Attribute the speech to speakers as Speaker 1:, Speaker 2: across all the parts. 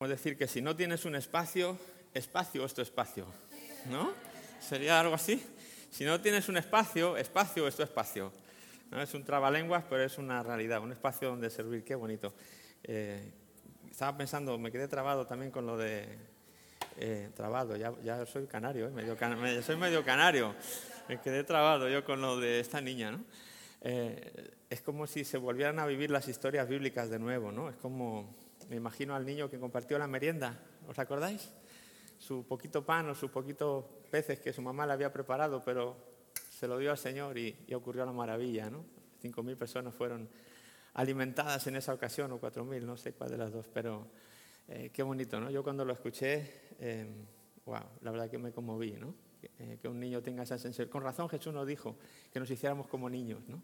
Speaker 1: Es decir, que si no tienes un espacio, espacio es tu espacio, ¿no? ¿Sería algo así? Si no tienes un espacio, espacio es tu espacio. ¿no? Es un trabalenguas, pero es una realidad, un espacio donde servir. Qué bonito. Eh, estaba pensando, me quedé trabado también con lo de... Eh, trabado, ya, ya, soy canario, ¿eh? medio soy medio canario. Me quedé trabado yo con lo de esta niña, ¿no? es como si se volvieran a vivir las historias bíblicas de nuevo, ¿no? Es como me imagino al niño que compartió la merienda, ¿os acordáis? Su poquito pan o sus poquitos peces que su mamá le había preparado, pero se lo dio al Señor y, ocurrió la maravilla, ¿no? Cinco mil personas fueron alimentadas en esa ocasión, o cuatro mil, no sé cuál de las dos, pero eh, qué bonito, ¿no? Yo cuando lo escuché, wow, em, la verdad que me conmoví, ¿no? Que, eh, un niño tenga esa sensibilidad. Con razón Jesús nos dijo que nos hiciéramos como niños, ¿no?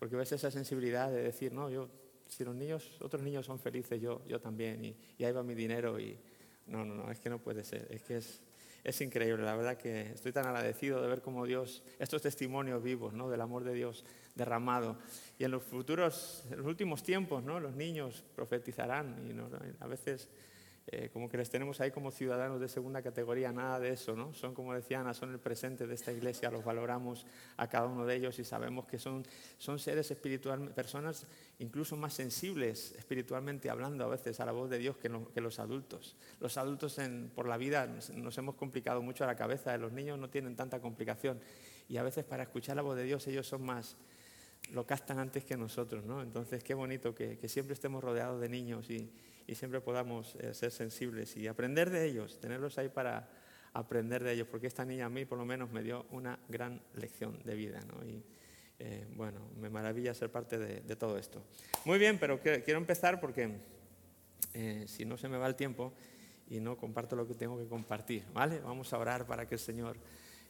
Speaker 1: Porque ves esa sensibilidad de decir, no, yo si los niños, otros niños son felices, yo, yo también, y, y, ahí va mi dinero y no, no, no, es que no puede ser, es que es, es increíble, la verdad que estoy tan agradecido de ver cómo Dios, estos testimonios vivos, ¿no? Del amor de Dios derramado. Y en los futuros, en los últimos tiempos, ¿no? Los niños profetizarán y a veces eh, como que les tenemos ahí como ciudadanos de segunda categoría, nada de eso, ¿no? Son, como decía Ana, son el presente de esta iglesia, los valoramos a cada uno de ellos y sabemos que son, son seres espirituales, personas incluso más sensibles espiritualmente hablando a veces a la voz de Dios que, los adultos. Los adultos en, por la vida nos, hemos complicado mucho la cabeza, los niños no tienen tanta complicación y a veces para escuchar la voz de Dios ellos son más, lo captan antes que nosotros, ¿no? Entonces qué bonito que siempre estemos rodeados de niños y y siempre podamos eh, ser sensibles y aprender de ellos, tenerlos ahí para aprender de ellos, porque esta niña a mí por lo menos me dio una gran lección de vida. ¿no? Y eh, bueno, me maravilla ser parte de, todo esto. Muy bien, pero quiero empezar porque eh, si no se me va el tiempo y no comparto lo que tengo que compartir, ¿vale? Vamos a orar para que el Señor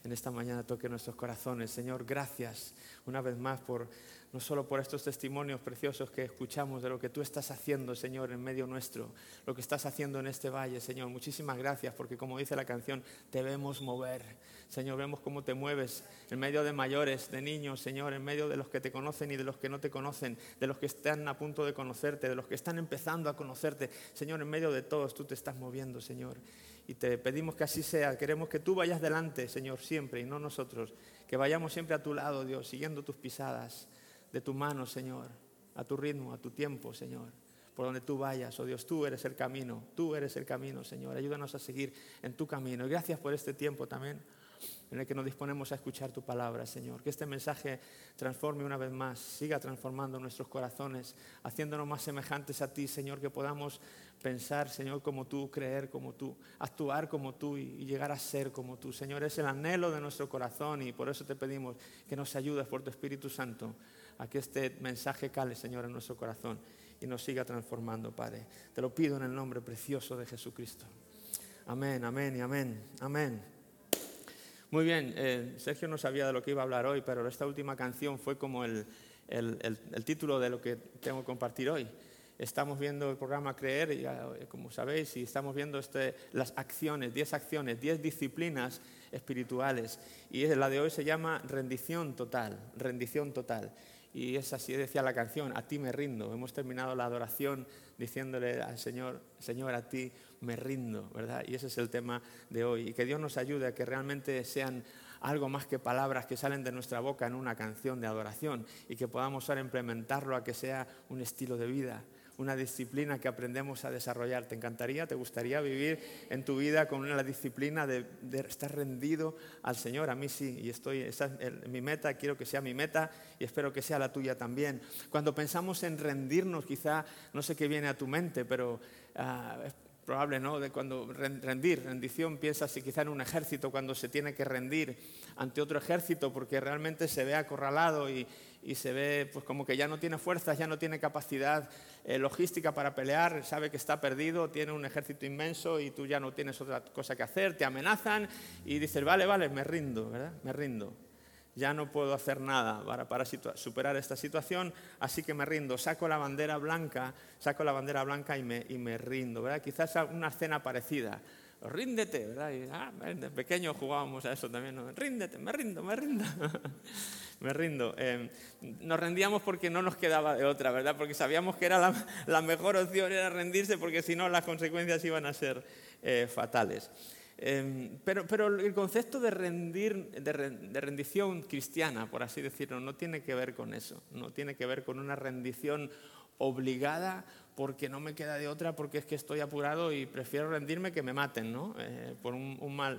Speaker 1: en esta mañana toque nuestros corazones. Señor, gracias una vez más por no solo por estos testimonios preciosos que escuchamos de lo que tú estás haciendo, Señor, en medio nuestro, lo que estás haciendo en este valle, Señor. Muchísimas gracias porque como dice la canción, te vemos mover. Señor, vemos cómo te mueves en medio de mayores, de niños, Señor, en medio de los que te conocen y de los que no te conocen, de los que están a punto de conocerte, de los que están empezando a conocerte. Señor, en medio de todos tú te estás moviendo, Señor. Y te pedimos que así sea. Queremos que tú vayas delante, Señor, siempre y no nosotros. Que vayamos siempre a tu lado, Dios, siguiendo tus pisadas de tu mano, Señor, a tu ritmo, a tu tiempo, Señor. Por donde tú vayas, oh Dios, tú eres el camino, tú eres el camino, Señor. Ayúdanos a seguir en tu camino. Y gracias por este tiempo también en el que nos disponemos a escuchar tu palabra, Señor. Que este mensaje transforme una vez más, siga transformando nuestros corazones, haciéndonos más semejantes a ti, Señor, que podamos pensar, Señor, como tú, creer como tú, actuar como tú y, llegar a ser como tú. Señor, es el anhelo de nuestro corazón y por eso te pedimos que nos ayudes por tu Espíritu Santo a que este mensaje cale, Señor, en nuestro corazón y nos siga transformando, Padre. Te lo pido en el nombre precioso de Jesucristo. Amén, amén y amén, amén. Muy bien, eh, Sergio no sabía de lo que iba a hablar hoy, pero esta última canción fue como el, título de lo que tengo que compartir hoy. Estamos viendo el programa Creer, y, como sabéis, y estamos viendo este, las acciones, 10 acciones, 10 disciplinas espirituales. Y la de hoy se llama rendición total, rendición total. Y es así, decía la canción, a ti me rindo. Hemos terminado la adoración diciéndole al Señor, Señor, a ti me rindo, ¿verdad? Y ese es el tema de hoy. Y que Dios nos ayude a que realmente sean algo más que palabras que salen de nuestra boca en una canción de adoración y que podamos ahora implementarlo a que sea un estilo de vida, una disciplina que aprendemos a desarrollar. ¿Te encantaría, te gustaría vivir en tu vida con una disciplina de, estar rendido al Señor? A mí sí, y estoy, esa es mi meta, quiero que sea mi meta y espero que sea la tuya también. Cuando pensamos en rendirnos, quizá no sé qué viene a tu mente, pero ah, probable, ¿no? De cuando rendir, rendición, piensas quizá en un ejército cuando se tiene que rendir ante otro ejército porque realmente se ve acorralado y, y se ve pues como que ya no tiene fuerzas, ya no tiene capacidad eh, logística para pelear, sabe que está perdido, tiene un ejército inmenso y tú ya no tienes otra cosa que hacer, te amenazan y dices, vale, vale, me rindo, ¿verdad? Me rindo. Ya no puedo hacer nada para, para superar esta situación, así que me rindo. Saco la bandera blanca, saco la bandera blanca y me, y me rindo, ¿verdad? Quizás una escena parecida ríndete, ¿verdad? Y, ah, pequeño jugábamos a eso también, ríndete, me rindo, me rindo. me rindo. Em, nos rendíamos porque no nos quedaba de otra, ¿verdad? Porque sabíamos que era la, mejor opción, era rendirse, porque si no las consecuencias iban a ser eh, fatales. Em, pero, pero, el concepto de, rendir, de, rendición cristiana, por así decirlo, no tiene que ver con eso, no tiene que ver con una rendición obligada porque no me queda de otra, porque es que estoy apurado y prefiero rendirme que me maten, ¿no? Eh, por un, un, mal,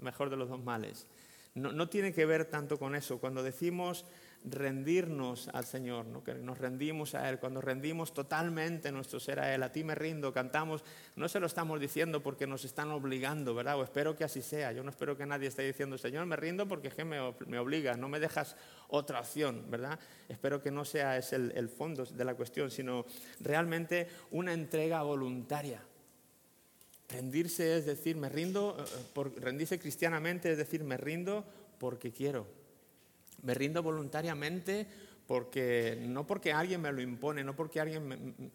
Speaker 1: mejor de los dos males. No, no, tiene que ver tanto con eso. Cuando decimos rendirnos al Señor, ¿no? que nos rendimos a Él, cuando rendimos totalmente nuestro ser a Él, a ti me rindo, cantamos, no se lo estamos diciendo porque nos están obligando, ¿verdad? O espero que así sea. Yo no espero que nadie esté diciendo, Señor, me rindo porque es que me, me obligas, no me dejas otra opción, ¿verdad? Espero que no sea ese el, el fondo de la cuestión, sino realmente una entrega voluntaria. Rendirse es decir, me rindo, eh, por, rendirse cristianamente es decir, me rindo porque quiero me rindo voluntariamente porque no porque alguien me lo impone, no porque alguien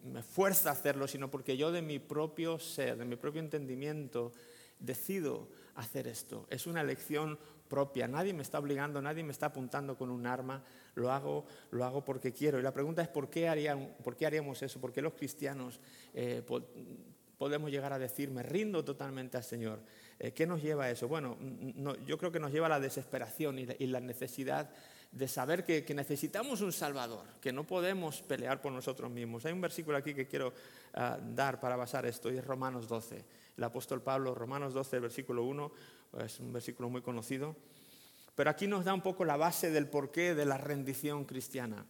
Speaker 1: me, fuerza a hacerlo, sino porque yo de mi propio ser, de mi propio entendimiento, decido hacer esto. Es una elección propia. Nadie me está obligando, nadie me está apuntando con un arma. Lo hago, lo hago porque quiero. Y la pregunta es ¿por qué, por qué haríamos eso? ¿Por qué los cristianos eh, podemos llegar a decir me rindo totalmente al Señor? Eh, ¿Qué nos lleva a eso? Bueno, yo creo que nos lleva a la desesperación y la, necesidad de saber que, necesitamos un Salvador, que no podemos pelear por nosotros mismos. Hay un versículo aquí que quiero ah, dar para basar esto, y es Romanos 12. El apóstol Pablo, Romanos 12, versículo 1, es un versículo muy conocido, pero aquí nos da un poco la base del porqué de la rendición cristiana,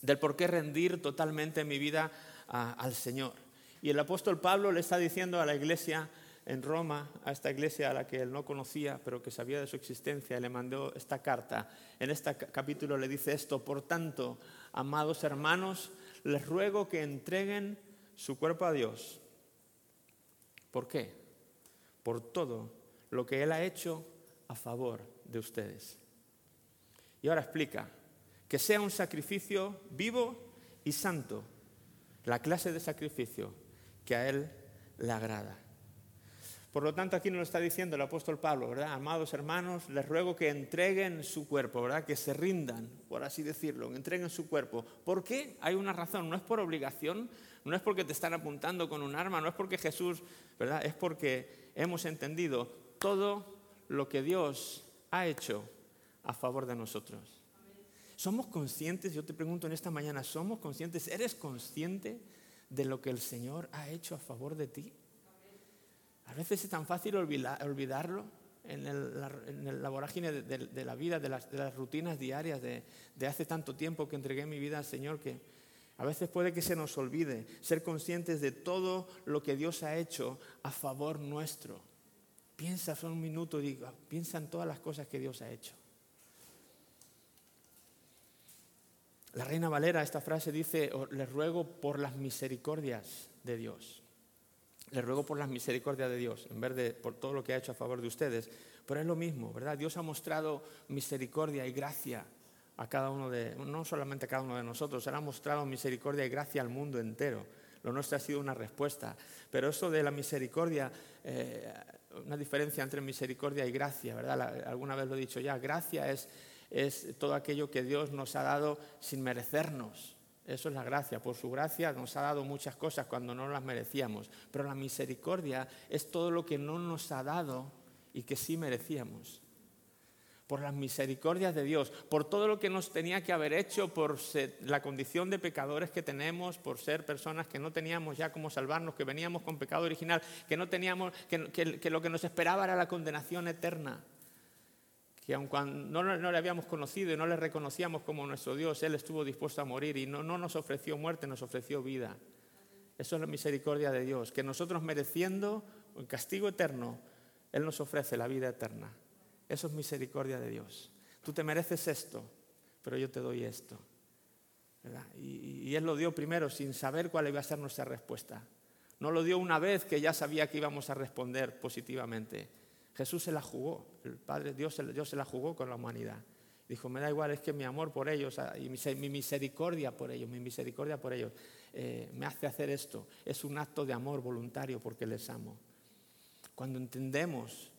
Speaker 1: del por qué rendir totalmente mi vida ah, al Señor. Y el apóstol Pablo le está diciendo a la iglesia, en Roma a esta iglesia a la que él no conocía, pero que sabía de su existencia, y le mandó esta carta. En este capítulo le dice esto, por tanto, amados hermanos, les ruego que entreguen su cuerpo a Dios. ¿Por qué? Por todo lo que Él ha hecho a favor de ustedes. Y ahora explica, que sea un sacrificio vivo y santo, la clase de sacrificio que a Él le agrada. Por lo tanto, aquí nos lo está diciendo el apóstol Pablo, ¿verdad? Amados hermanos, les ruego que entreguen su cuerpo, ¿verdad? Que se rindan, por así decirlo, entreguen su cuerpo. ¿Por qué? Hay una razón, no es por obligación, no es porque te están apuntando con un arma, no es porque Jesús, ¿verdad? Es porque hemos entendido todo lo que Dios ha hecho a favor de nosotros. ¿Somos conscientes? Yo te pregunto en esta mañana, ¿somos conscientes? ¿Eres consciente de lo que el Señor ha hecho a favor de ti? A veces es tan fácil olvidarlo en, la, vorágine de, la vida, de las, rutinas diarias de, hace tanto tiempo que entregué mi vida al Señor que a veces puede que se nos olvide ser conscientes de todo lo que Dios ha hecho a favor nuestro. Piensa solo un minuto y diga, piensa en todas las cosas que Dios ha hecho. La reina Valera, esta frase dice, les ruego por las misericordias de Dios. Le ruego por las misericordias de Dios, en vez de por todo lo que ha hecho a favor de ustedes. Pero es lo mismo, ¿verdad? Dios ha mostrado misericordia y gracia a cada uno de, no solamente a cada uno de nosotros, ha mostrado misericordia y gracia al mundo entero. Lo nuestro ha sido una respuesta. Pero eso de la misericordia, eh, una diferencia entre misericordia y gracia, ¿verdad? alguna vez lo he dicho ya, gracia es, es todo aquello que Dios nos ha dado sin merecernos. Eso es la gracia. Por su gracia nos ha dado muchas cosas cuando no las merecíamos. Pero la misericordia es todo lo que no nos ha dado y que sí merecíamos. Por las misericordias de Dios, por todo lo que nos tenía que haber hecho, por la condición de pecadores que tenemos, por ser personas que no teníamos ya cómo salvarnos, que veníamos con pecado original, que no teníamos, que lo que nos esperaba era la condenación eterna que aun cuando no, le habíamos conocido y no le reconocíamos como nuestro Dios, Él estuvo dispuesto a morir y no, no nos ofreció muerte, nos ofreció vida. Eso es la misericordia de Dios, que nosotros mereciendo el castigo eterno, Él nos ofrece la vida eterna. Eso es misericordia de Dios. Tú te mereces esto, pero yo te doy esto. Y, y Él lo dio primero sin saber cuál iba a ser nuestra respuesta. No lo dio una vez que ya sabía que íbamos a responder positivamente Jesús se la jugó, el Padre Dios, Dios se la jugó con la humanidad. Dijo, me da igual, es que mi amor por ellos y mi misericordia por ellos, mi misericordia por ellos eh, me hace hacer esto. Es un acto de amor voluntario porque les amo. Cuando entendemos,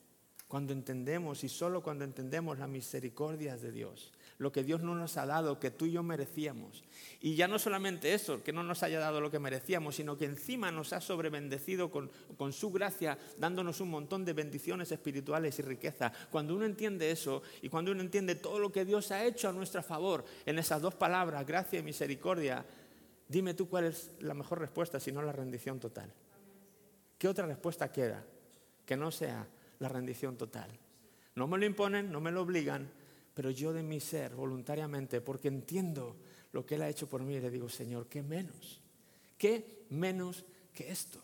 Speaker 1: cuando entendemos y solo cuando entendemos las misericordias de Dios, lo que Dios no nos ha dado, que tú y yo merecíamos. Y ya no solamente eso, que no nos haya dado lo que merecíamos, sino que encima nos ha sobrebendecido con, su gracia, dándonos un montón de bendiciones espirituales y riqueza. Cuando uno entiende eso y cuando uno entiende todo lo que Dios ha hecho a nuestro favor en esas dos palabras, gracia y misericordia, dime tú cuál es la mejor respuesta si no la rendición total. ¿Qué otra respuesta queda que no sea la rendición total? No me lo imponen, no me lo obligan, pero yo de mi ser, voluntariamente, porque entiendo lo que Él ha hecho por mí, le digo, Señor, ¿qué menos? ¿Qué menos que esto?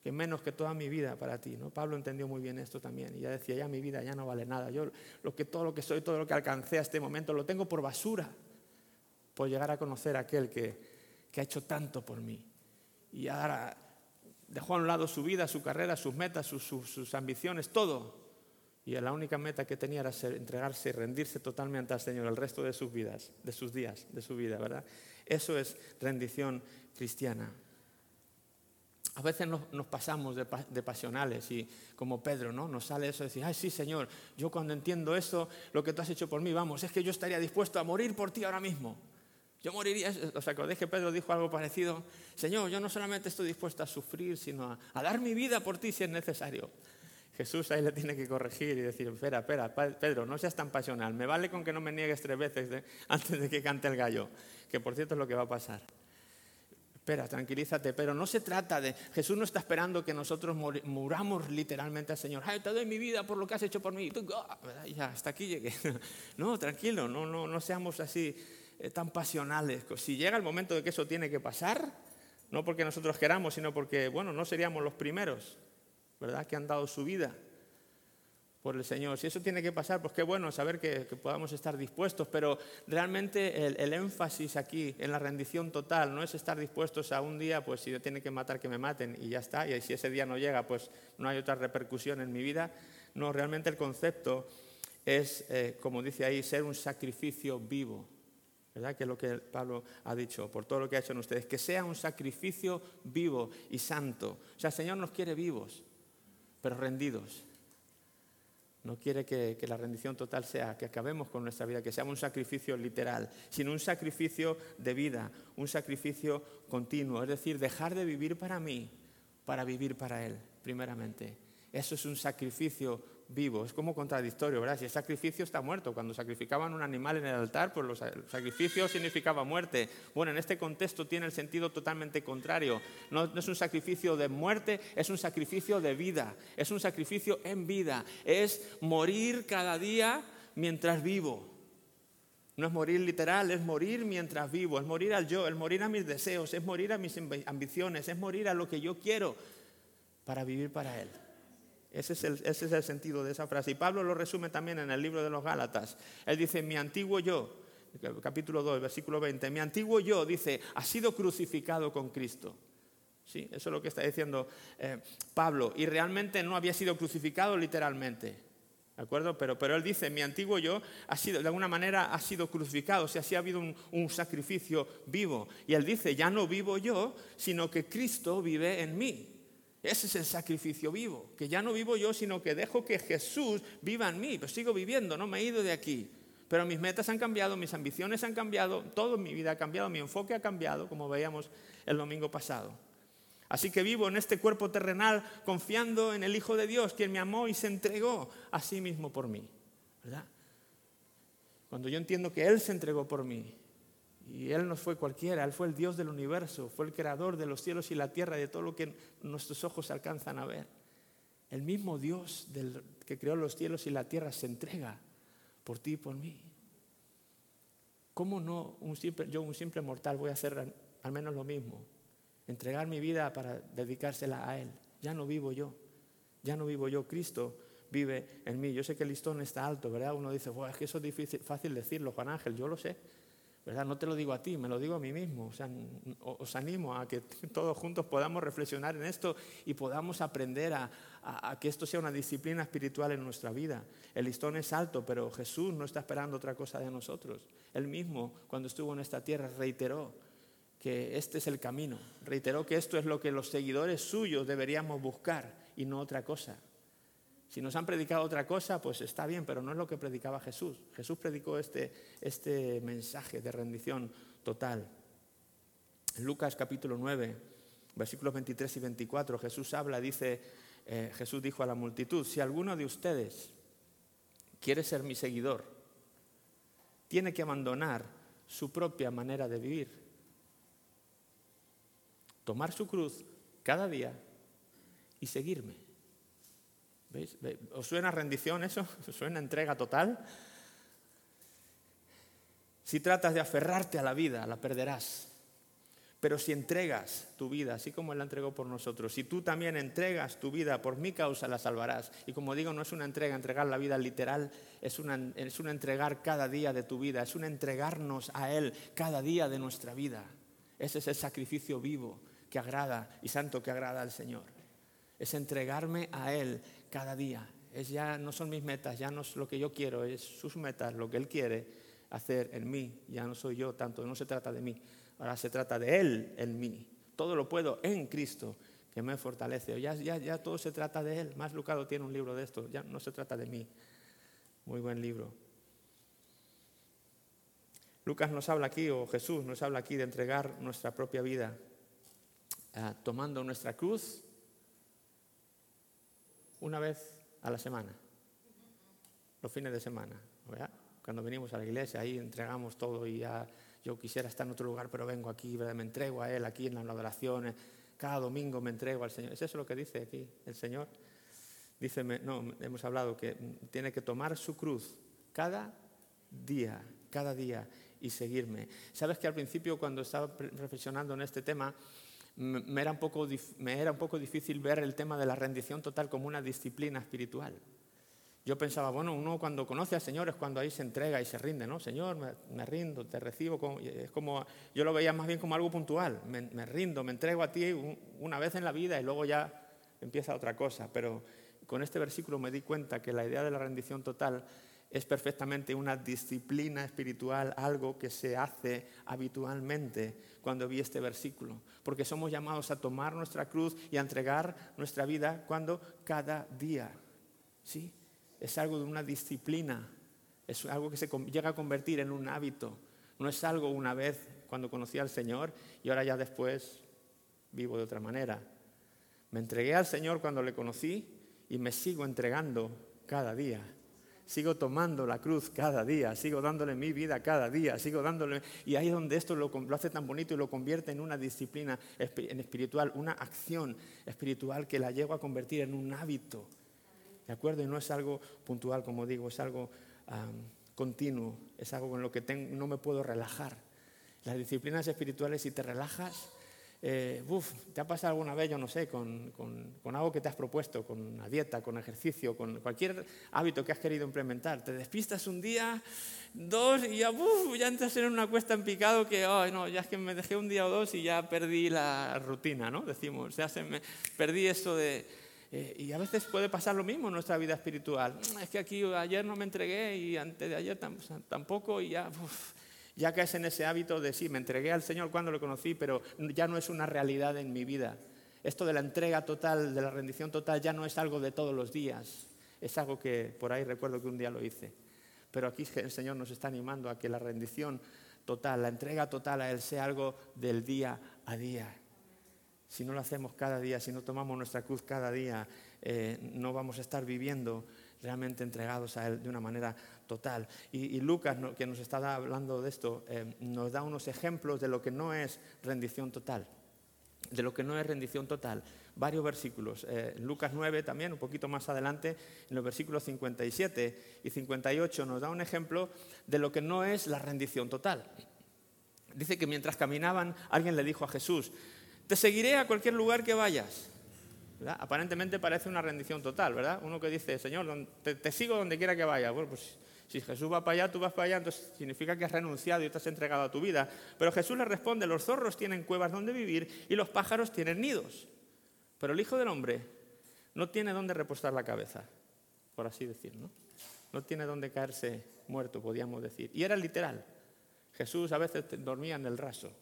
Speaker 1: ¿Qué menos que toda mi vida para ti? ¿no? Pablo entendió muy bien esto también y ya decía, ya mi vida ya no vale nada. Yo lo que, todo lo que soy, todo lo que alcancé a este momento, lo tengo por basura, por llegar a conocer a aquel que, que ha hecho tanto por mí. Y ahora dejó a un lado su vida, su carrera, sus metas, sus, sus ambiciones, todo y la única meta que tenía era entregarse y rendirse totalmente al Señor el resto de sus vidas, de sus días, de su vida, ¿verdad? Eso es rendición cristiana. A veces nos, pasamos de, pasionales y como Pedro, ¿no? Nos sale eso de decir, ay sí Señor, yo cuando entiendo eso, lo que tú has hecho por mí, vamos, es que yo estaría dispuesto a morir por ti ahora mismo. Yo moriría, o sea, cuando que Pedro dijo algo parecido, Señor, yo no solamente estoy dispuesto a sufrir, sino a dar mi vida por ti si es necesario. Jesús ahí le tiene que corregir y decir, espera, espera, Pedro, no seas tan pasional, me vale con que no me niegues tres veces antes de que cante el gallo, que por cierto es lo que va a pasar. Espera, tranquilízate, pero no se trata de, Jesús no está esperando que nosotros muramos literalmente al Señor, Ay, te doy mi vida por lo que has hecho por mí, ah, ya, hasta aquí llegué. No, tranquilo, no, no, no seamos así eh, tan pasionales. Si llega el momento de que eso tiene que pasar, no porque nosotros queramos, sino porque, bueno, no seríamos los primeros. ¿Verdad? Que han dado su vida por el Señor. Si eso tiene que pasar, pues qué bueno saber que, podamos estar dispuestos, pero realmente el, énfasis aquí en la rendición total no es estar dispuestos a un día, pues si yo tiene que matar, que me maten y ya está, y si ese día no llega, pues no hay otra repercusión en mi vida. No, realmente el concepto es, eh, como dice ahí, ser un sacrificio vivo. ¿verdad? Que es lo que Pablo ha dicho, por todo lo que ha hecho en ustedes, que sea un sacrificio vivo y santo. O sea, el Señor nos quiere vivos pero rendidos. No quiere que, la rendición total sea que acabemos con nuestra vida, que sea un sacrificio literal, sino un sacrificio de vida, un sacrificio continuo. Es decir, dejar de vivir para mí para vivir para Él, primeramente. Eso es un sacrificio vivo. Es como contradictorio, ¿verdad? Si el sacrificio está muerto, cuando sacrificaban un animal en el altar, pues el sacrificio significaba muerte. Bueno, en este contexto tiene el sentido totalmente contrario. No, es un sacrificio de muerte, es un sacrificio de vida. Es un sacrificio en vida. Es morir cada día mientras vivo. No es morir literal, es morir mientras vivo, es morir al yo, es morir a mis deseos, es morir a mis ambiciones, es morir a lo que yo quiero para vivir para Él. Ese es, el, sentido de esa frase. Y Pablo lo resume también en el libro de los Gálatas. Él dice, mi antiguo yo, capítulo 2, versículo 20, mi antiguo yo, dice, ha sido crucificado con Cristo. ¿Sí? Eso es lo que está diciendo eh, Pablo. Y realmente no había sido crucificado literalmente. ¿De acuerdo? Pero, pero él dice, mi antiguo yo ha sido, de alguna manera ha sido crucificado, o sea, sí ha habido un sacrificio vivo. Y él dice, ya no vivo yo, sino que Cristo vive en mí. Ese es el sacrificio vivo, que ya no vivo yo, sino que dejo que Jesús viva en mí. Pues sigo viviendo, no me he ido de aquí. Pero mis metas han cambiado, mis ambiciones han cambiado, todo mi vida ha cambiado, mi enfoque ha cambiado, como veíamos el domingo pasado. Así que vivo en este cuerpo terrenal confiando en el Hijo de Dios, quien me amó y se entregó a sí mismo por mí. ¿Verdad? Cuando yo entiendo que Él se entregó por mí, y Él no fue cualquiera, Él fue el Dios del universo, fue el creador de los cielos y la tierra, de todo lo que nuestros ojos alcanzan a ver. El mismo Dios que creó los cielos y la tierra se entrega por ti y por mí. ¿Cómo no un simple, yo, un simple mortal, voy a hacer al menos lo mismo? Entregar mi vida para dedicársela a Él. Ya no vivo yo, ya no vivo yo, Cristo vive en mí. Yo sé que el listón está alto, ¿verdad? Uno dice, es que eso es difícil, fácil decirlo, Juan Ángel, yo lo sé. No te lo digo a ti, me lo digo a mí mismo. O sea, os animo a que todos juntos podamos reflexionar en esto y podamos aprender a, que esto sea una disciplina espiritual en nuestra vida. El listón es alto, pero Jesús no está esperando otra cosa de nosotros. Él mismo, cuando estuvo en esta tierra, reiteró que este es el camino. Reiteró que esto es lo que los seguidores suyos deberíamos buscar y no otra cosa. Si nos han predicado otra cosa, pues está bien, pero no es lo que predicaba Jesús. Jesús predicó este, este mensaje de rendición total. En Lucas capítulo 9, versículos 23 y 24, Jesús habla, dice, eh, Jesús dijo a la multitud, si alguno de ustedes quiere ser mi seguidor, tiene que abandonar su propia manera de vivir, tomar su cruz cada día y seguirme. ¿Os suena rendición eso? ¿Os suena entrega total? Si tratas de aferrarte a la vida, la perderás. Pero si entregas tu vida, así como Él la entregó por nosotros, si tú también entregas tu vida por mi causa, la salvarás. Y como digo, no es una entrega, entregar la vida literal, es una, es entregar cada día de tu vida, es un entregarnos a Él cada día de nuestra vida. Ese es el sacrificio vivo que agrada y santo que agrada al Señor. Es entregarme a Él cada día. Es ya no son mis metas, ya no es lo que yo quiero, es sus metas, lo que Él quiere hacer en mí. Ya no soy yo tanto, no se trata de mí, ahora se trata de Él en mí. Todo lo puedo en Cristo que me fortalece. Ya, ya, ya todo se trata de Él. Más Lucado tiene un libro de esto, ya no se trata de mí. Muy buen libro. Lucas nos habla aquí, o Jesús nos habla aquí de entregar nuestra propia vida, ah, tomando nuestra cruz una vez a la semana, los fines de semana. Cuando venimos a la iglesia, ahí entregamos todo y ya yo quisiera estar en otro lugar, pero vengo aquí, me entrego a Él aquí en las adoraciones, cada domingo me entrego al Señor. ¿Es eso lo que dice aquí el Señor? Dice, no, hemos hablado que tiene que tomar su cruz cada día, cada día y seguirme. Sabes que al principio cuando estaba reflexionando en este tema, me era, un poco, me era un poco difícil ver el tema de la rendición total como una disciplina espiritual. Yo pensaba, bueno, uno cuando conoce al Señor es cuando ahí se entrega y se rinde, ¿no? Señor, me, rindo, te recibo. es como, yo lo veía más bien como algo puntual. Me, rindo, me entrego a ti una vez en la vida y luego ya empieza otra cosa. Pero con este versículo me di cuenta que la idea de la rendición total es perfectamente una disciplina espiritual, algo que se hace habitualmente cuando vi este versículo, porque somos llamados a tomar nuestra cruz y a entregar nuestra vida cuando cada día. ¿Sí? Es algo de una disciplina, es algo que se llega a convertir en un hábito. No es algo una vez cuando conocí al Señor y ahora ya después vivo de otra manera. Me entregué al Señor cuando le conocí y me sigo entregando cada día sigo tomando la cruz cada día, sigo dándole mi vida cada día, sigo dándole... Y ahí es donde esto lo, hace tan bonito y lo convierte en una disciplina espiritual, una acción espiritual que la llevo a convertir en un hábito. ¿De acuerdo? Y no es algo puntual, como digo, es algo continuo, es algo con lo que no me puedo relajar. Las disciplinas espirituales, si te relajas, eh, ¿te ha pasado alguna vez, yo no sé, con, algo que te has propuesto, con una dieta, con ejercicio, con cualquier hábito que has querido implementar? Te despistas un día, dos y ya, ya entras en una cuesta en picado que, no, ya es que me dejé un día o dos y ya perdí la rutina, ¿no? Decimos, ya se me, perdí esto de... Eh, y a veces puede pasar lo mismo en nuestra vida espiritual. Es que aquí ayer no me entregué y antes de ayer tampoco y ya ya caes en ese hábito de sí, me entregué al Señor cuando lo conocí, pero ya no es una realidad en mi vida. Esto de la entrega total, de la rendición total, ya no es algo de todos los días. Es algo que por ahí recuerdo que un día lo hice. Pero aquí el Señor nos está animando a que la rendición total, la entrega total a Él sea algo del día a día. Si no lo hacemos cada día, si no tomamos nuestra cruz cada día, eh, no vamos a estar viviendo realmente entregados a Él de una manera total. Y, Lucas, que nos está hablando de esto, eh, nos da unos ejemplos de lo que no es rendición total. De lo que no es rendición total. Varios versículos. Eh, Lucas 9 también, un poquito más adelante, en los versículos 57 y 58, nos da un ejemplo de lo que no es la rendición total. Dice que mientras caminaban, alguien le dijo a Jesús, te seguiré a cualquier lugar que vayas. Aparentemente parece una rendición total, ¿verdad? Uno que dice, Señor, te, sigo donde quiera que vaya. Bueno, pues si Jesús va para allá, tú vas para allá, entonces significa que has renunciado y te has entregado a tu vida. Pero Jesús le responde, los zorros tienen cuevas donde vivir y los pájaros tienen nidos. Pero el Hijo del Hombre no tiene donde repostar la cabeza, por así decir, ¿no? No tiene donde caerse muerto, podríamos decir. Y era literal. Jesús a veces dormía en el raso,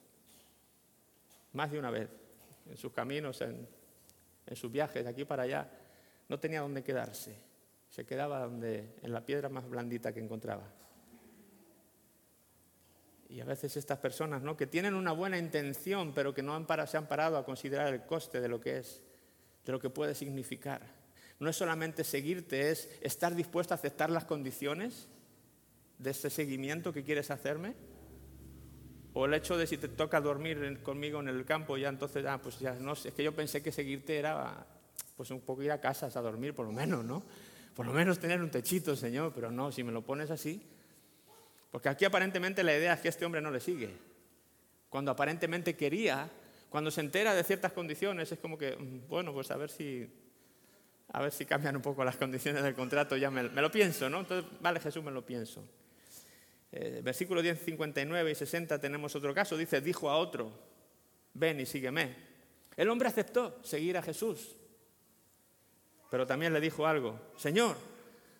Speaker 1: más de una vez, en sus caminos, en en sus viajes de aquí para allá, no tenía dónde quedarse. Se quedaba donde, en la piedra más blandita que encontraba. Y a veces estas personas ¿no? que tienen una buena intención, pero que no se han parado a considerar el coste de lo que es, de lo que puede significar. No es solamente seguirte, es estar dispuesto a aceptar las condiciones de ese seguimiento que quieres hacerme. O el hecho de si te toca dormir conmigo en el campo, ya entonces, ah, pues ya no es que yo pensé que seguirte era pues un poco ir a casas a dormir, por lo menos, ¿no? Por lo menos tener un techito, Señor, pero no, si me lo pones así. Porque aquí aparentemente la idea es que este hombre no le sigue. Cuando aparentemente quería, cuando se entera de ciertas condiciones, es como que, mm, bueno, pues a ver si, a ver si cambian un poco las condiciones del contrato, ya me, lo pienso, ¿no? Entonces, vale, Jesús, me lo pienso. Eh, versículo 10, 59 y 60 tenemos otro caso. Dice, dijo a otro, ven y sígueme. El hombre aceptó seguir a Jesús. Pero también le dijo algo, Señor,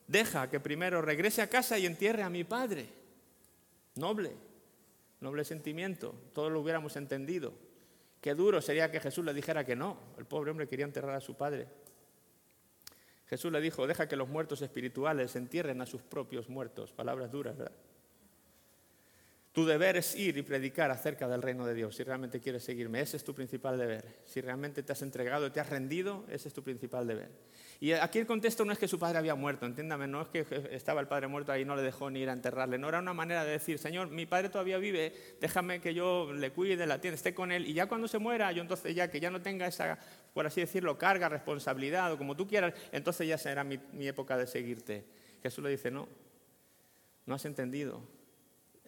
Speaker 1: deja que primero regrese a casa y entierre a mi padre. Noble, noble sentimiento, todos lo hubiéramos entendido. Qué duro sería que Jesús le dijera que no. El pobre hombre quería enterrar a su padre. Jesús le dijo, deja que los muertos espirituales entierren a sus propios muertos. Palabras duras, ¿verdad? Tu deber es ir y predicar acerca del reino de Dios, si realmente quieres seguirme. Ese es tu principal deber. Si realmente te has entregado, te has rendido, ese es tu principal deber. Y aquí el contexto no es que su padre había muerto, entiéndame, no es que estaba el padre muerto ahí y no le dejó ni ir a enterrarle. No era una manera de decir, Señor, mi padre todavía vive, déjame que yo le cuide, la tienda, esté con él. Y ya cuando se muera, yo entonces ya que ya no tenga esa, por así decirlo, carga, responsabilidad o como tú quieras, entonces ya será mi, mi época de seguirte. Jesús le dice, no, no has entendido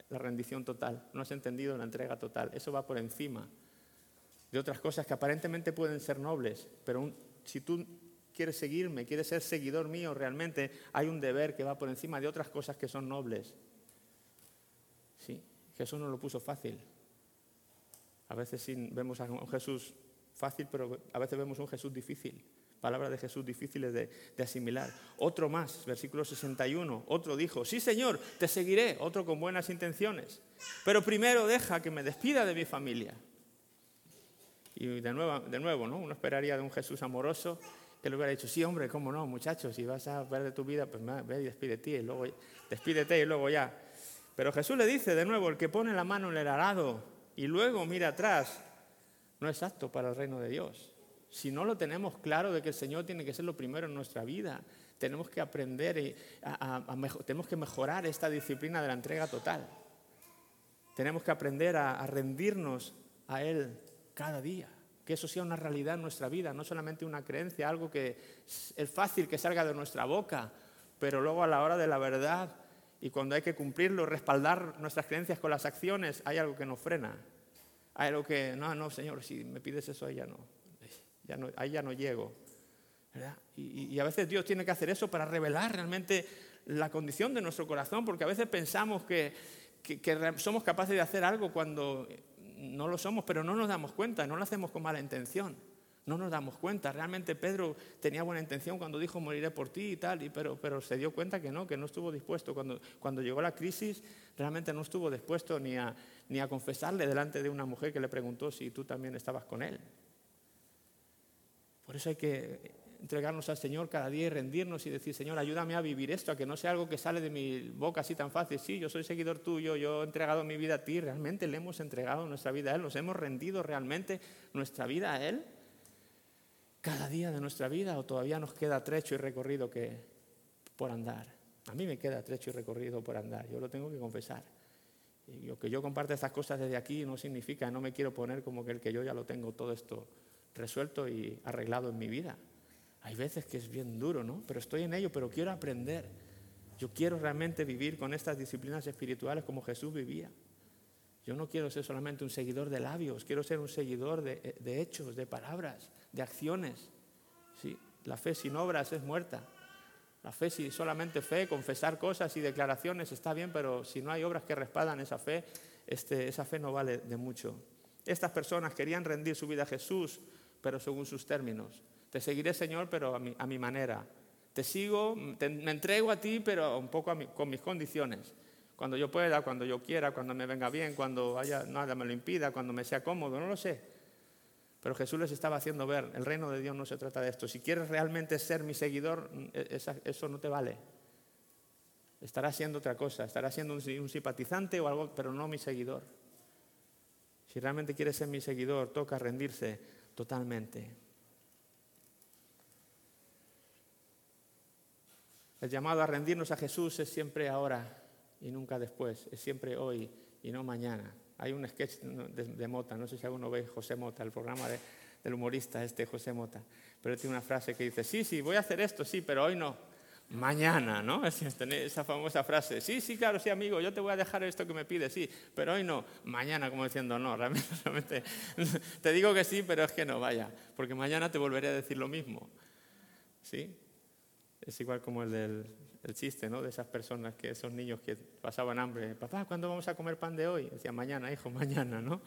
Speaker 1: la rendición total, no has entendido la entrega total. Eso va por encima de otras cosas que aparentemente pueden ser nobles, pero si tú quieres seguirme, quieres ser seguidor mío realmente, hay un deber que va por encima de otras cosas que son nobles. Sí, Jesús no lo puso fácil. A veces vemos a un Jesús fácil, pero a veces vemos un Jesús difícil palabras de Jesús difíciles de, asimilar. Otro más, versículo 61, otro dijo, sí Señor, te seguiré, otro con buenas intenciones, pero primero deja que me despida de mi familia. Y de nuevo, de nuevo ¿no? uno esperaría de un Jesús amoroso que le hubiera dicho, sí hombre, cómo no, muchachos, si vas a perder tu vida, pues ve y despídete y luego, despídete y luego ya. Pero Jesús le dice de nuevo, el que pone la mano en el arado y luego mira atrás, no es apto para el reino de Dios si no lo tenemos claro de que el Señor tiene que ser lo primero en nuestra vida, tenemos que aprender, y tenemos que mejorar esta disciplina de la entrega total. Tenemos que aprender a, rendirnos a Él cada día. Que eso sea una realidad en nuestra vida, no solamente una creencia, algo que es fácil que salga de nuestra boca, pero luego a la hora de la verdad y cuando hay que cumplirlo, respaldar nuestras creencias con las acciones, hay algo que nos frena. Hay algo que, no, no, Señor, si me pides eso, ya no ahí ya no llego. Y, a veces Dios tiene que hacer eso para revelar realmente la condición de nuestro corazón, porque a veces pensamos que, somos capaces de hacer algo cuando no lo somos, pero no nos damos cuenta, no lo hacemos con mala intención. No nos damos cuenta. Realmente Pedro tenía buena intención cuando dijo moriré por ti y tal, pero, se dio cuenta que no, que no estuvo dispuesto. Cuando, cuando llegó la crisis, realmente no estuvo dispuesto ni a, ni a confesarle delante de una mujer que le preguntó si tú también estabas con él. Por eso hay que entregarnos al Señor cada día y rendirnos y decir, Señor, ayúdame a vivir esto, a que no sea algo que sale de mi boca así tan fácil. Sí, yo soy seguidor tuyo, yo he entregado mi vida a ti, realmente le hemos entregado nuestra vida a Él, nos hemos rendido realmente nuestra vida a Él cada día de nuestra vida o todavía nos queda trecho y recorrido que por andar. A mí me queda trecho y recorrido por andar, yo lo tengo que confesar. Lo que yo comparte estas cosas desde aquí no significa, no me quiero poner como que el que yo ya lo tengo todo esto resuelto y arreglado en mi vida. Hay veces que es bien duro, ¿no? Pero estoy en ello, pero quiero aprender. Yo quiero realmente vivir con estas disciplinas espirituales como Jesús vivía. Yo no quiero ser solamente un seguidor de labios, quiero ser un seguidor de, hechos, de palabras, de acciones. ¿Sí? La fe sin obras es muerta. La fe sin solamente fe, confesar cosas y declaraciones está bien, pero si no hay obras que respaldan esa fe, este, esa fe no vale de mucho. Estas personas querían rendir su vida a Jesús, pero según sus términos. Te seguiré, Señor, pero a mi, manera. Te sigo, me entrego a ti, pero un poco con mis condiciones. Cuando yo pueda, cuando yo quiera, cuando me venga bien, cuando haya, nada me lo impida, cuando me sea cómodo, no lo sé. Pero Jesús les estaba haciendo ver, el reino de Dios no se trata de esto. Si quieres realmente ser mi seguidor, e, eso no te vale. Estarás siendo otra cosa, estarás siendo un simpatizante o algo, pero no mi seguidor. Si realmente quieres ser mi seguidor, toca rendirse totalmente. El llamado a rendirnos a Jesús es siempre ahora y nunca después, es siempre hoy y no mañana. Hay un sketch de, Mota, no sé si alguno ve José Mota, el programa del humorista este José Mota, pero tiene una frase que dice, sí, sí, voy a hacer esto, sí, pero hoy no, mañana, ¿no? Esa famosa frase, sí, sí, claro, sí, amigo, yo te voy a dejar esto que me pides, sí, pero hoy no, mañana, como diciendo, no, realmente, realmente te digo que sí, pero es que no, vaya, porque mañana te volveré a decir lo mismo, ¿sí? Es igual como el del chiste, ¿no? De esas personas, que esos niños que pasaban hambre. Papá, ¿cuándo vamos a comer pan de hoy? Decía, mañana, hijo, mañana, ¿no?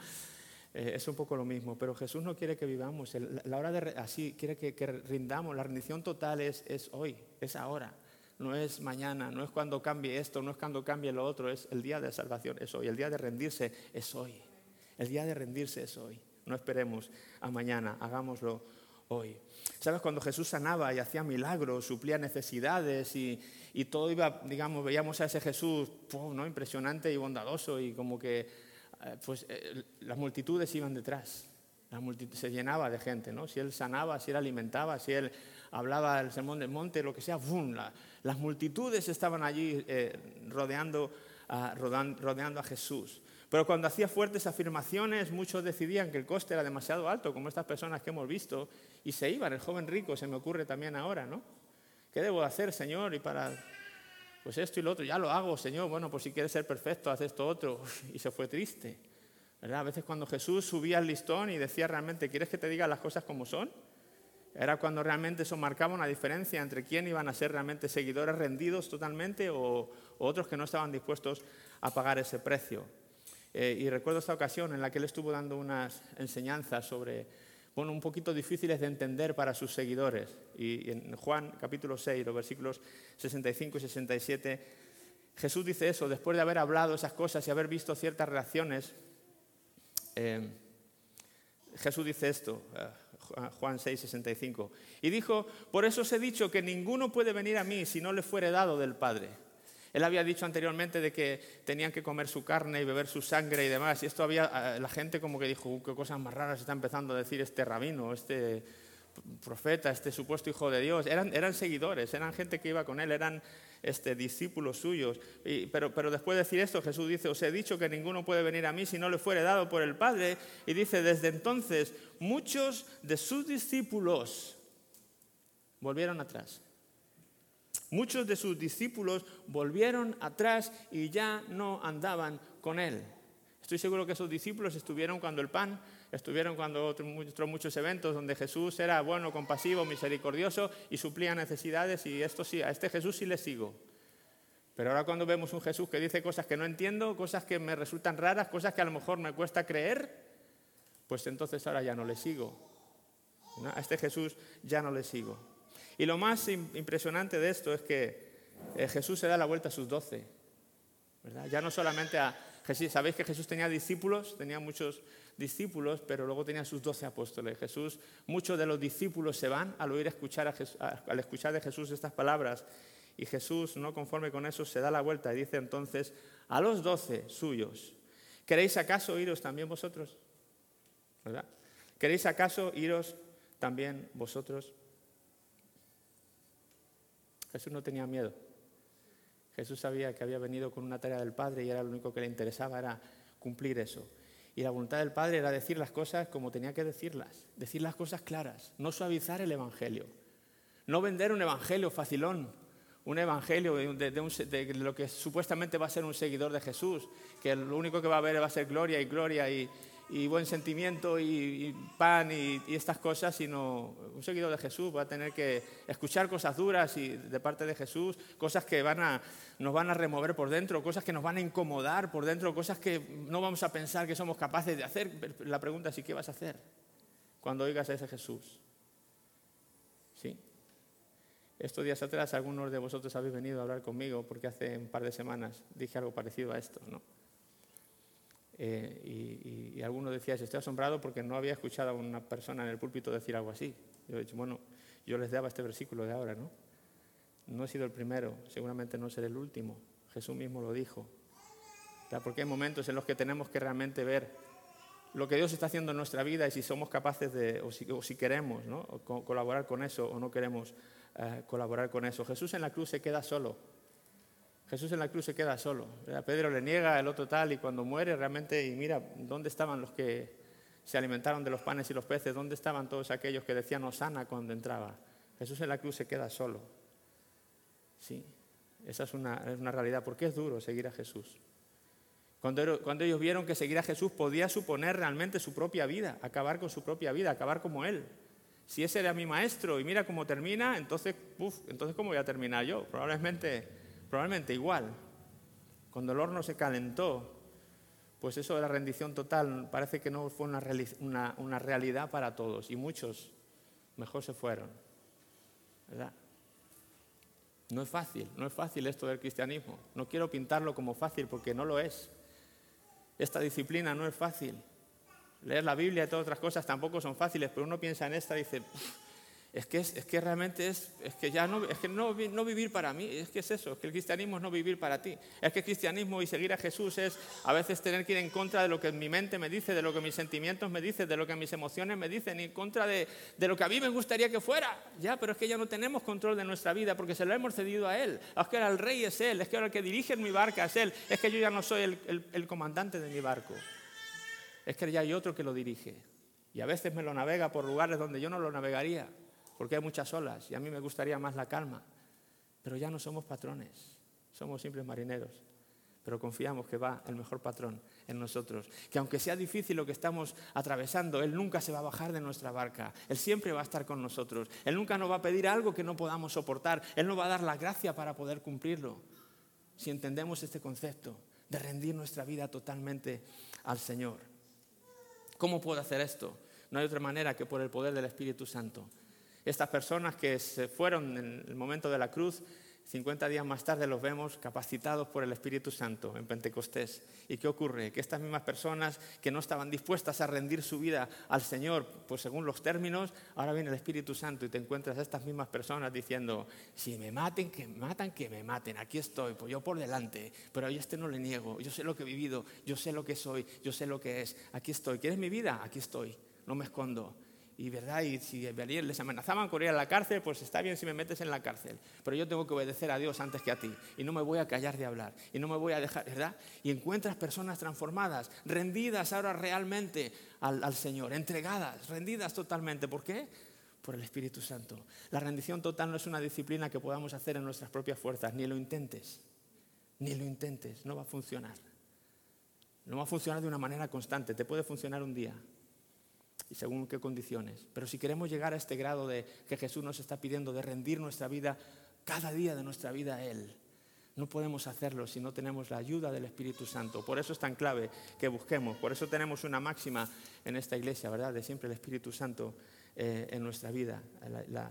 Speaker 1: Eh, es un poco lo mismo, pero Jesús no quiere que vivamos. la hora de así quiere que, rindamos. La rendición total es, es hoy, es ahora. No es mañana, no es cuando cambie esto, no es cuando cambie lo otro, es el día de salvación, es hoy. El día de rendirse es hoy. El día de rendirse es hoy. No esperemos a mañana, hagámoslo hoy. ¿Sabes? Cuando Jesús sanaba y hacía milagros, suplía necesidades y, todo iba, digamos, veíamos a ese Jesús ¿no? impresionante y bondadoso y como que pues, eh, las multitudes iban detrás. La se llenaba de gente, ¿no? Si él sanaba, si él alimentaba, si él hablaba el sermón del monte, lo que sea, ¡bum! las multitudes estaban allí eh, rodeando, rodeando a Jesús. Pero cuando hacía fuertes afirmaciones, muchos decidían que el coste era demasiado alto, como estas personas que hemos visto, y se iban. El joven rico se me ocurre también ahora, ¿no? ¿Qué debo hacer, Señor? Y para, pues esto y lo otro, ya lo hago, Señor. Bueno, pues si quieres ser perfecto, haz esto otro. Y se fue triste. ¿verdad? A veces cuando Jesús subía al listón y decía realmente, ¿quieres que te diga las cosas como son? Era cuando realmente eso marcaba una diferencia entre quién iban a ser realmente seguidores rendidos totalmente o, otros que no estaban dispuestos a pagar ese precio. Eh, y recuerdo esta ocasión en la que él estuvo dando unas enseñanzas sobre, bueno, un poquito difíciles de entender para sus seguidores. Y en Juan capítulo 6, los versículos 65 y 67, Jesús dice eso, después de haber hablado esas cosas y haber visto ciertas reacciones, eh, Jesús dice esto, eh, Juan 6, 65, y dijo, por eso os he dicho que ninguno puede venir a mí si no le fuere dado del Padre. Él había dicho anteriormente de que tenían que comer su carne y beber su sangre y demás. Y esto había, la gente como que dijo, qué cosas más raras está empezando a decir este rabino, este profeta, este supuesto hijo de Dios. Eran, eran seguidores, eran gente que iba con él, eran este, discípulos suyos. pero, pero después de decir esto, Jesús dice, os he dicho que ninguno puede venir a mí si no le fuere dado por el Padre. Y dice, desde entonces muchos de sus discípulos volvieron atrás. Muchos de sus discípulos volvieron atrás y ya no andaban con él. Estoy seguro que esos discípulos estuvieron cuando el pan, estuvieron cuando otros muchos eventos donde Jesús era bueno, compasivo, misericordioso y suplía necesidades y esto sí, a este Jesús sí le sigo. Pero ahora cuando vemos un Jesús que dice cosas que no entiendo, cosas que me resultan raras, cosas que a lo mejor me cuesta creer, pues entonces ahora ya no le sigo. A este Jesús ya no le sigo. Y lo más impresionante de esto es que eh, Jesús se da la vuelta a sus doce. Ya no solamente a Jesús, sabéis que Jesús tenía discípulos, tenía muchos discípulos, pero luego tenía sus doce apóstoles. Jesús, muchos de los discípulos se van al oír escuchar al escuchar de Jesús estas palabras. Y Jesús, no conforme con eso, se da la vuelta y dice entonces a los doce suyos, ¿queréis acaso iros también vosotros? ¿Verdad? ¿Queréis acaso iros también vosotros? Jesús no tenía miedo. Jesús sabía que había venido con una tarea del Padre y era lo único que le interesaba era cumplir eso. Y la voluntad del Padre era decir las cosas como tenía que decirlas, decir las cosas claras, no suavizar el Evangelio, no vender un Evangelio facilón, un Evangelio de, lo que supuestamente va a ser un seguidor de Jesús, que lo único que va a ver va a ser gloria y gloria y, y buen sentimiento y, pan y, estas cosas, sino un seguidor de Jesús va a tener que escuchar cosas duras y de parte de Jesús, cosas que van a, nos van a remover por dentro, cosas que nos van a incomodar por dentro, cosas que no vamos a pensar que somos capaces de hacer. La pregunta es, ¿y qué vas a hacer cuando oigas a ese Jesús? ¿Sí? Estos días atrás algunos de vosotros habéis venido a hablar conmigo porque hace un par de semanas dije algo parecido a esto, ¿no? Eh, y, alguno decía, estoy asombrado porque no había escuchado a una persona en el púlpito decir algo así. Yo he dicho, bueno, yo les daba este versículo de ahora, ¿no? No he sido el primero, seguramente no seré el último. Jesús mismo lo dijo. Porque hay momentos en los que tenemos que realmente ver lo que Dios está haciendo en nuestra vida y si somos capaces de, o si, queremos ¿no? colaborar con eso o no queremos eh, colaborar con eso. Jesús en la cruz se queda solo. Jesús en la cruz se queda solo. A Pedro le niega, el otro tal, y cuando muere realmente, y mira, ¿dónde estaban los que se alimentaron de los panes y los peces? ¿Dónde estaban todos aquellos que decían Osana cuando entraba? Jesús en la cruz se queda solo. Sí, esa es una, es una realidad, porque es duro seguir a Jesús. Cuando, cuando, ellos vieron que seguir a Jesús podía suponer realmente su propia vida, acabar con su propia vida, acabar como Él. Si ese era mi maestro y mira cómo termina, entonces, entonces ¿cómo voy a terminar yo? Probablemente, probablemente igual. Cuando el horno se calentó, pues eso de la rendición total parece que no fue una, realidad para todos y muchos mejor se fueron. ¿Verdad? No es fácil, no es fácil esto del cristianismo. No quiero pintarlo como fácil porque no lo es. Esta disciplina no es fácil. Leer la Biblia y todas otras cosas tampoco son fáciles, pero uno piensa en esta y dice, es que, es, que realmente es, es que ya no, es que no, no, vivir para mí, es que es eso, es que el cristianismo es no vivir para ti. Es que el cristianismo y seguir a Jesús es a veces tener que ir en contra de lo que mi mente me dice, de lo que mis sentimientos me dicen, de lo que mis emociones me dicen, y en contra de, de lo que a mí me gustaría que fuera. Ya, pero es que ya no tenemos control de nuestra vida porque se lo hemos cedido a Él. Es que ahora el rey es Él, es que ahora el que dirige mi barca es Él, es que yo ya no soy el, el, el comandante de mi barco. Es que ya hay otro que lo dirige. Y a veces me lo navega por lugares donde yo no lo navegaría porque hay muchas olas y a mí me gustaría más la calma. Pero ya no somos patrones, somos simples marineros. Pero confiamos que va el mejor patrón en nosotros. Que aunque sea difícil lo que estamos atravesando, Él nunca se va a bajar de nuestra barca. Él siempre va a estar con nosotros. Él nunca nos va a pedir algo que no podamos soportar. Él nos va a dar la gracia para poder cumplirlo. Si entendemos este concepto de rendir nuestra vida totalmente al Señor. ¿Cómo puedo hacer esto? No hay otra manera que por el poder del Espíritu Santo. Estas personas que se fueron en el momento de la cruz, 50 días más tarde los vemos capacitados por el Espíritu Santo en Pentecostés. ¿Y qué ocurre? Que estas mismas personas que no estaban dispuestas a rendir su vida al Señor, pues según los términos, ahora viene el Espíritu Santo y te encuentras a estas mismas personas diciendo, si me maten, que me matan, que me maten, aquí estoy, pues yo por delante, pero a este no le niego, yo sé lo que he vivido, yo sé lo que soy, yo sé lo que es, aquí estoy, ¿quieres mi vida? Aquí estoy, no me escondo y verdad, y si les amenazaban con ir a la cárcel, pues está bien si me metes en la cárcel, pero yo tengo que obedecer a Dios antes que a ti y no me voy a callar de hablar y no me voy a dejar, ¿verdad? Y encuentras personas transformadas, rendidas ahora realmente al, al Señor, entregadas, rendidas totalmente. ¿Por qué? Por el Espíritu Santo. La rendición total no es una disciplina que podamos hacer en nuestras propias fuerzas, ni lo intentes, ni lo intentes, no va a funcionar. No va a funcionar de una manera constante, te puede funcionar un día, y según qué condiciones. Pero si queremos llegar a este grado de que Jesús nos está pidiendo de rendir nuestra vida, cada día de nuestra vida a Él, no podemos hacerlo si no tenemos la ayuda del Espíritu Santo. Por eso es tan clave que busquemos. Por eso tenemos una máxima en esta iglesia, ¿verdad? De siempre el Espíritu Santo eh, en nuestra vida. la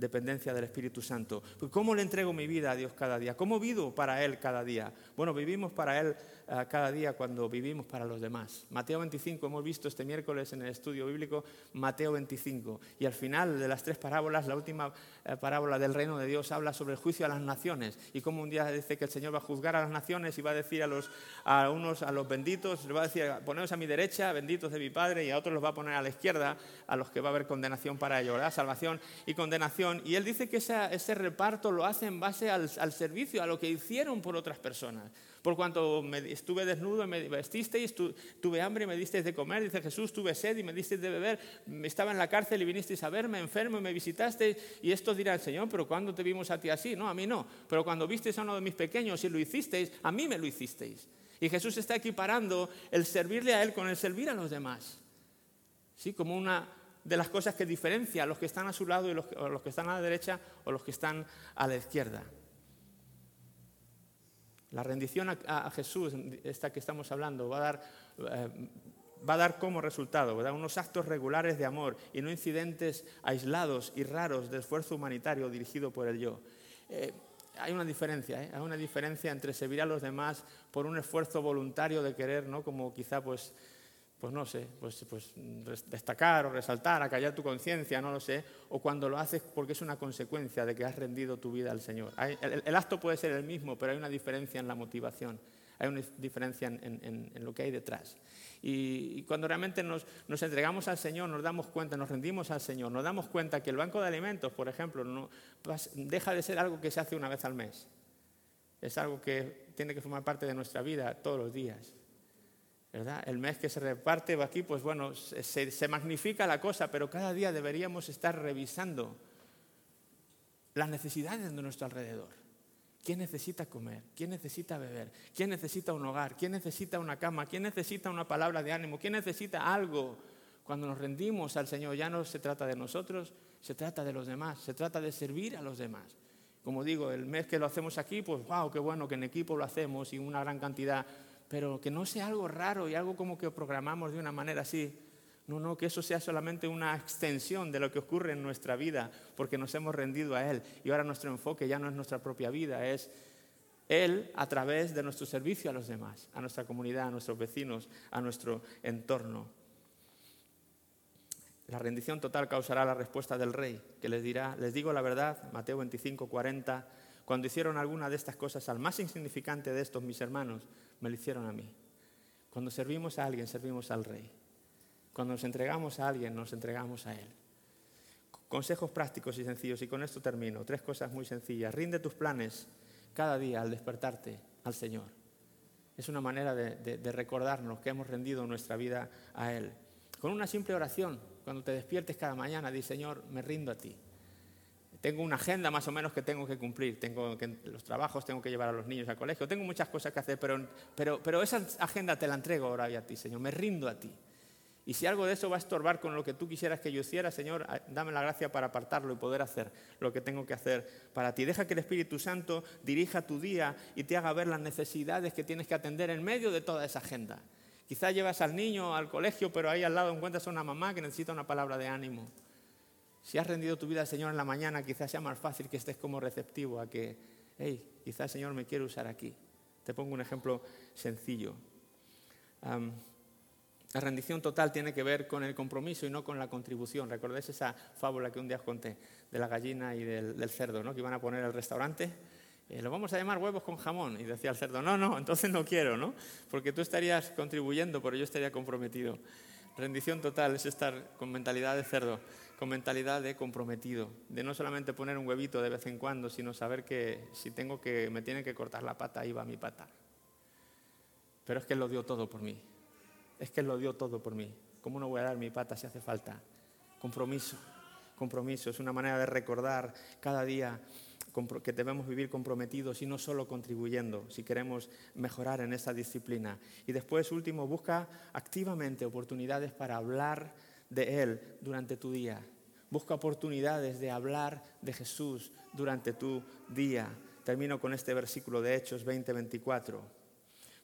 Speaker 1: dependencia del Espíritu Santo. Pues, ¿Cómo le entrego mi vida a Dios cada día? ¿Cómo vivo para Él cada día? Bueno, vivimos para Él eh, cada día cuando vivimos para los demás. Mateo 25, hemos visto este miércoles en el estudio bíblico Mateo 25. Y al final de las tres parábolas, la última eh, parábola del reino de Dios habla sobre el juicio a las naciones y cómo un día dice que el Señor va a juzgar a las naciones y va a decir a, los, a unos, a los benditos, le va a decir, poneos a mi derecha, benditos de mi Padre, y a otros los va a poner a la izquierda, a los que va a haber condenación para ellos, ¿verdad? Salvación y condenación y él dice que ese reparto lo hace en base al, servicio, a lo que hicieron por otras personas. Por cuanto me, estuve desnudo me vestisteis, tuve hambre y me disteis de comer, dice Jesús, tuve sed y me disteis de beber, estaba en la cárcel y vinisteis a verme, enfermo y me visitasteis, y estos dirán, Señor, pero ¿cuándo te vimos a ti así? No, a mí no, pero cuando visteis a uno de mis pequeños y lo hicisteis, a mí me lo hicisteis. Y Jesús está equiparando el servirle a Él con el servir a los demás. ¿Sí? Como una, de las cosas que diferencia a los que están a su lado y los, los que están a la derecha o los que están a la izquierda. La rendición a, Jesús, esta que estamos hablando, va a dar, eh, va a dar como resultado unos actos regulares de amor y no incidentes aislados y raros de esfuerzo humanitario dirigido por el yo. Eh, hay una diferencia, ¿eh? hay una diferencia entre servir a los demás por un esfuerzo voluntario de querer, ¿no? Como quizá pues pues no sé, pues, pues destacar o resaltar, acallar tu conciencia, no lo sé, o cuando lo haces porque es una consecuencia de que has rendido tu vida al Señor. el, acto puede ser el mismo, pero hay una diferencia en la motivación, hay una diferencia en, lo que hay detrás. Y, cuando realmente nos, entregamos al Señor, nos damos cuenta, nos rendimos al Señor, nos damos cuenta que el banco de alimentos, por ejemplo, no, deja de ser algo que se hace una vez al mes. Es algo que tiene que formar parte de nuestra vida todos los días. El mes que se reparte aquí, pues bueno, se, magnifica la cosa, pero cada día deberíamos estar revisando las necesidades de nuestro alrededor. ¿Quién necesita comer? ¿Quién necesita beber? ¿Quién necesita un hogar? ¿Quién necesita una cama? ¿Quién necesita una palabra de ánimo? ¿Quién necesita algo? Cuando nos rendimos al Señor ya no se trata de nosotros, se trata de los demás, se trata de servir a los demás. Como digo, el mes que lo hacemos aquí, pues wow, qué bueno que en equipo lo hacemos y una gran cantidad pero que no sea algo raro y algo como que programamos de una manera así. No, no, que eso sea solamente una extensión de lo que ocurre en nuestra vida, porque nos hemos rendido a Él. Y ahora nuestro enfoque ya no es nuestra propia vida, es Él a través de nuestro servicio a los demás, a nuestra comunidad, a nuestros vecinos, a nuestro entorno. La rendición total causará la respuesta del rey, que les dirá, les digo la verdad, Mateo 25, 40, cuando hicieron alguna de estas cosas al más insignificante de estos mis hermanos, me lo hicieron a mí. Cuando servimos a alguien, servimos al Rey. Cuando nos entregamos a alguien, nos entregamos a Él. Consejos prácticos y sencillos, y con esto termino. Tres cosas muy sencillas. Rinde tus planes cada día al despertarte al Señor. Es una manera de, de recordarnos que hemos rendido nuestra vida a Él. Con una simple oración, cuando te despiertes cada mañana, di Señor, me rindo a ti tengo una agenda más o menos que tengo que cumplir, tengo que, los trabajos, tengo que llevar a los niños al colegio, tengo muchas cosas que hacer, pero, pero, pero esa agenda te la entrego ahora a ti, Señor, me rindo a ti. Y si algo de eso va a estorbar con lo que tú quisieras que yo hiciera, Señor, dame la gracia para apartarlo y poder hacer lo que tengo que hacer para ti. Deja que el Espíritu Santo dirija tu día y te haga ver las necesidades que tienes que atender en medio de toda esa agenda. Quizás llevas al niño al colegio, pero ahí al lado encuentras a una mamá que necesita una palabra de ánimo. Si has rendido tu vida al Señor en la mañana, quizás sea más fácil que estés como receptivo a que, hey, quizás el Señor me quiere usar aquí. Te pongo un ejemplo sencillo. la rendición total tiene que ver con el compromiso y no con la contribución. ¿Recordáis esa fábula que un día os conté de la gallina y del, cerdo, ¿no? que iban a poner el restaurante? Eh, lo vamos a llamar huevos con jamón. Y decía el cerdo, no, no, entonces no quiero, ¿no? Porque tú estarías contribuyendo, pero yo estaría comprometido. Rendición total es estar con mentalidad de cerdo con mentalidad de comprometido, de no solamente poner un huevito de vez en cuando, sino saber que si tengo que, me tienen que cortar la pata, ahí va mi pata. Pero es que Él lo dio todo por mí. Es que Él lo dio todo por mí. ¿Cómo no voy a dar mi pata si hace falta? Compromiso. Compromiso es una manera de recordar cada día que debemos vivir comprometidos y no solo contribuyendo si queremos mejorar en esa disciplina. Y después, último, busca activamente oportunidades para hablar de Él durante tu día. Busca oportunidades de hablar de Jesús durante tu día. Termino con este versículo de Hechos 20:24.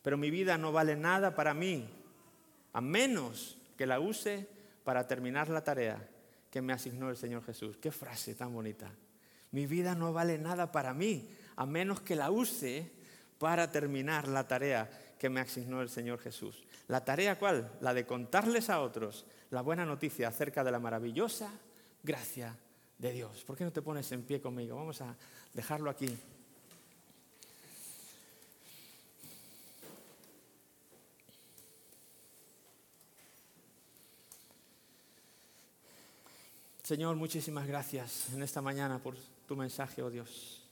Speaker 1: Pero mi vida no vale nada para mí, a menos que la use para terminar la tarea que me asignó el Señor Jesús. Qué frase tan bonita. Mi vida no vale nada para mí, a menos que la use para terminar la tarea que me asignó el Señor Jesús. ¿La tarea cuál? La de contarles a otros la buena noticia acerca de la maravillosa gracia de Dios. ¿Por qué no te pones en pie conmigo? Vamos a dejarlo aquí. Señor, muchísimas gracias en esta mañana por tu mensaje, oh Dios.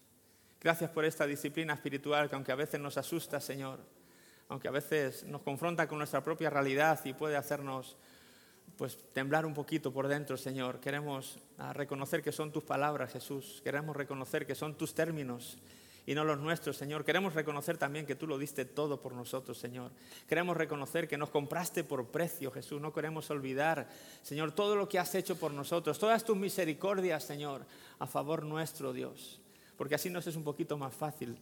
Speaker 1: Gracias por esta disciplina espiritual que aunque a veces nos asusta, Señor, aunque a veces nos confronta con nuestra propia realidad y puede hacernos pues temblar un poquito por dentro, Señor. Queremos ah, reconocer que son tus palabras, Jesús. Queremos reconocer que son tus términos y no los nuestros, Señor. Queremos reconocer también que tú lo diste todo por nosotros, Señor. Queremos reconocer que nos compraste por precio, Jesús. No queremos olvidar, Señor, todo lo que has hecho por nosotros, todas tus misericordias, Señor, a favor nuestro, Dios. Porque así nos es un poquito más fácil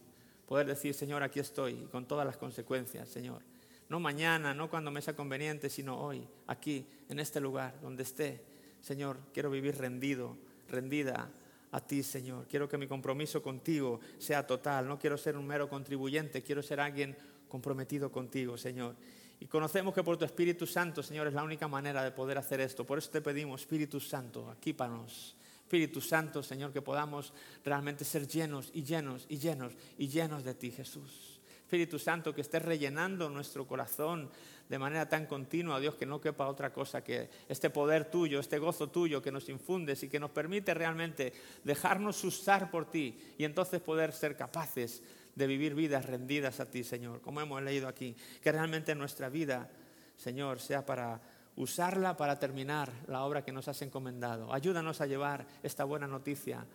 Speaker 1: poder decir, Señor, aquí estoy, con todas las consecuencias, Señor. No mañana, no cuando me sea conveniente, sino hoy, aquí, en este lugar, donde esté. Señor, quiero vivir rendido, rendida a ti, Señor. Quiero que mi compromiso contigo sea total. No quiero ser un mero contribuyente, quiero ser alguien comprometido contigo, Señor. Y conocemos que por tu Espíritu Santo, Señor, es la única manera de poder hacer esto. Por eso te pedimos, Espíritu Santo, equípanos. Espíritu Santo, Señor, que podamos realmente ser llenos y llenos y llenos y llenos de ti, Jesús. Espíritu Santo, que estés rellenando nuestro corazón de manera tan continua, Dios, que no quepa otra cosa que este poder tuyo, este gozo tuyo que nos infundes y que nos permite realmente dejarnos usar por ti y entonces poder ser capaces de vivir vidas rendidas a ti, Señor, como hemos leído aquí. Que realmente nuestra vida, Señor, sea para usarla para terminar la obra que nos has encomendado. Ayúdanos a llevar esta buena noticia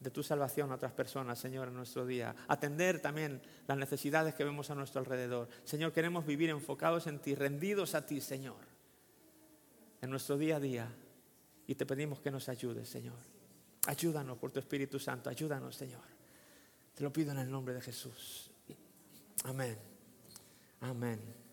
Speaker 1: de tu salvación a otras personas, Señor, en nuestro día. Atender también las necesidades que vemos a nuestro alrededor. Señor, queremos vivir enfocados en ti, rendidos a ti, Señor, en nuestro día a día. Y te pedimos que nos ayudes, Señor. Ayúdanos por tu Espíritu Santo, ayúdanos, Señor. Te lo pido en el nombre de Jesús. Amén. Amén.